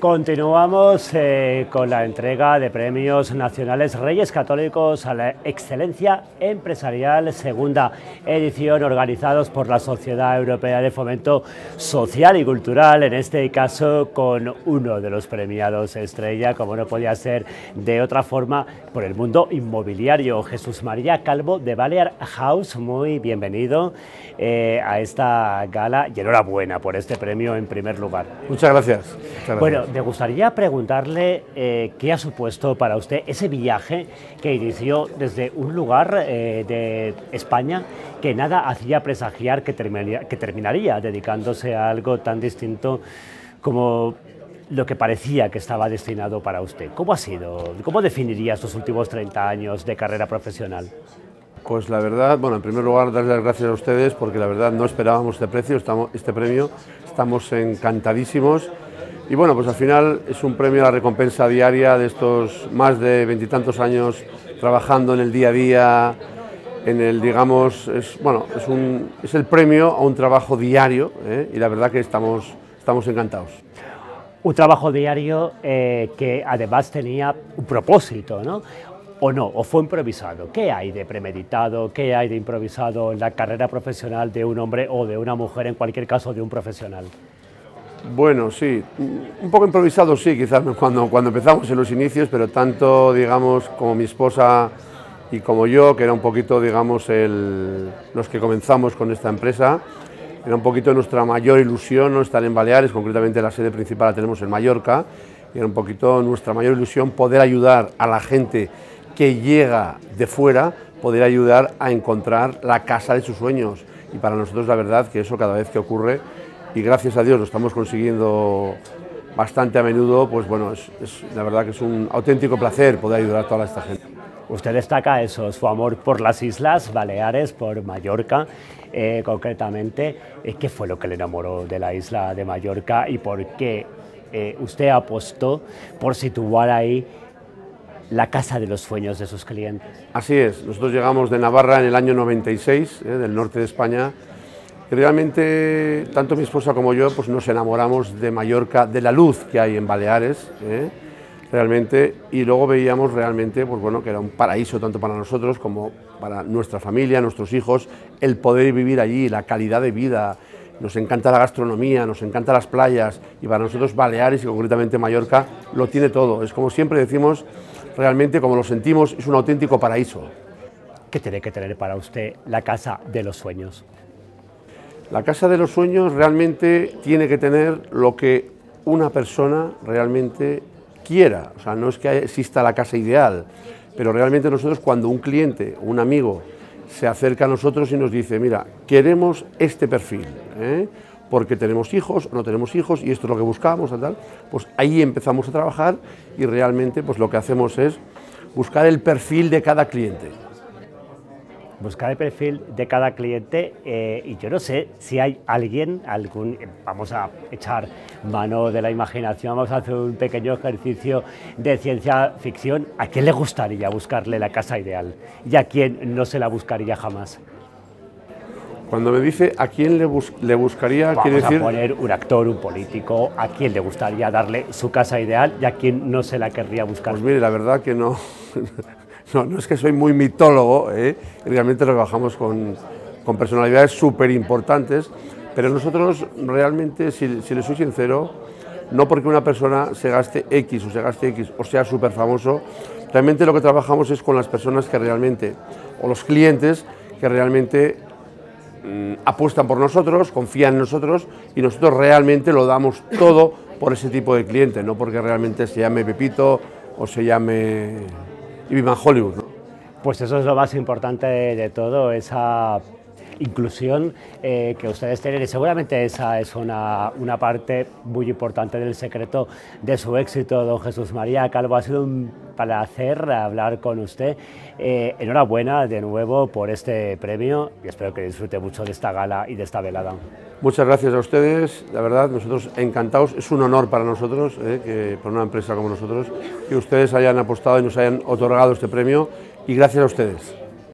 Continuamos eh, con la entrega de premios nacionales Reyes Católicos a la Excelencia Empresarial, segunda edición, organizados por la Sociedad Europea de Fomento Social y Cultural, en este caso con uno de los premiados estrella, como no podía ser de otra forma, por el mundo inmobiliario, Jesús María Calvo de Balear House. Muy bienvenido eh, a esta gala y enhorabuena por este premio en primer lugar. Muchas gracias. Bueno, me gustaría preguntarle eh, qué ha supuesto para usted ese viaje que inició desde un lugar eh, de España que nada hacía presagiar que terminaría, que terminaría dedicándose a algo tan distinto como lo que parecía que estaba destinado para usted. ¿Cómo ha sido? ¿Cómo definiría estos últimos 30 años de carrera profesional? Pues la verdad, bueno, en primer lugar, darles las gracias a ustedes porque la verdad no esperábamos este precio, estamos, este premio, estamos encantadísimos y bueno, pues al final es un premio a la recompensa diaria de estos más de veintitantos años trabajando en el día a día, en el, digamos, es, bueno, es, un, es el premio a un trabajo diario ¿eh? y la verdad que estamos, estamos encantados. Un trabajo diario eh, que además tenía un propósito, ¿no? ¿O no? ¿O fue improvisado? ¿Qué hay de premeditado? ¿Qué hay de improvisado en la carrera profesional de un hombre o de una mujer, en cualquier caso de un profesional? Bueno, sí, un poco improvisado sí, quizás cuando, cuando empezamos en los inicios, pero tanto, digamos, como mi esposa y como yo, que era un poquito, digamos, los que comenzamos con esta empresa, era un poquito nuestra mayor ilusión ¿no? estar en Baleares, concretamente la sede principal la tenemos en Mallorca, y era un poquito nuestra mayor ilusión poder ayudar a la gente que llega de fuera, poder ayudar a encontrar la casa de sus sueños. Y para nosotros la verdad que eso cada vez que ocurre y gracias a Dios lo estamos consiguiendo bastante a menudo, pues bueno, es, la verdad que es un auténtico placer poder ayudar a toda esta gente. Usted destaca eso, su amor por las Islas Baleares, por Mallorca eh, concretamente. Eh, ¿Qué fue lo que le enamoró de la isla de Mallorca y por qué eh, usted apostó por situar ahí la casa de los sueños de sus clientes? Así es, nosotros llegamos de Navarra en el año 96, del norte de España, realmente tanto mi esposa como yo pues nos enamoramos de Mallorca, de la luz que hay en Baleares, ¿eh? realmente, y luego veíamos realmente pues bueno, que era un paraíso tanto para nosotros como para nuestra familia, nuestros hijos, el poder vivir allí, la calidad de vida, nos encanta la gastronomía, nos encanta las playas, y para nosotros Baleares y concretamente Mallorca lo tiene todo, es como siempre decimos, realmente como lo sentimos, es un auténtico paraíso. ¿Qué tiene que tener para usted la casa de los sueños? La casa de los sueños realmente tiene que tener lo que una persona realmente quiera. O sea, no es que exista la casa ideal, pero realmente nosotros cuando un cliente, un amigo, se acerca a nosotros y nos dice, mira, queremos este perfil, ¿eh? porque tenemos hijos o no tenemos hijos y esto es lo que buscamos, tal, pues ahí empezamos a trabajar y realmente pues lo que hacemos es buscar el perfil de cada cliente buscar el perfil de cada cliente eh, y yo no sé si hay alguien, algún, vamos a echar mano de la imaginación, vamos a hacer un pequeño ejercicio de ciencia ficción, ¿a quién le gustaría buscarle la casa ideal y a quién no se la buscaría jamás? Cuando me dice a quién le, le buscaría, Vamos quiere decir... a poner un actor, un político, a quién le gustaría darle su casa ideal y a quién no se la querría buscar. Pues mire, la verdad que no, no, no es que soy muy mitólogo, ¿eh? realmente trabajamos con, personalidades súper importantes, pero nosotros realmente, si, si le soy sincero, no porque una persona se gaste X o se gaste X o sea súper famoso, realmente lo que trabajamos es con las personas que realmente, o los clientes que realmente mm, apuestan por nosotros, confían en nosotros y nosotros realmente lo damos todo por ese tipo de cliente, no porque realmente se llame Pepito o se llame y viva Hollywood. Pues eso es lo más importante de, todo, esa inclusión eh, que ustedes tienen y seguramente esa es una, una, parte muy importante del secreto de su éxito, don Jesús María Calvo. Ha sido un placer hablar con usted. Eh, enhorabuena de nuevo por este premio y espero que disfrute mucho de esta gala y de esta velada. Muchas gracias a ustedes, la verdad, nosotros encantados, es un honor para nosotros, eh, que, por una empresa como nosotros, que ustedes hayan apostado y nos hayan otorgado este premio y gracias a ustedes.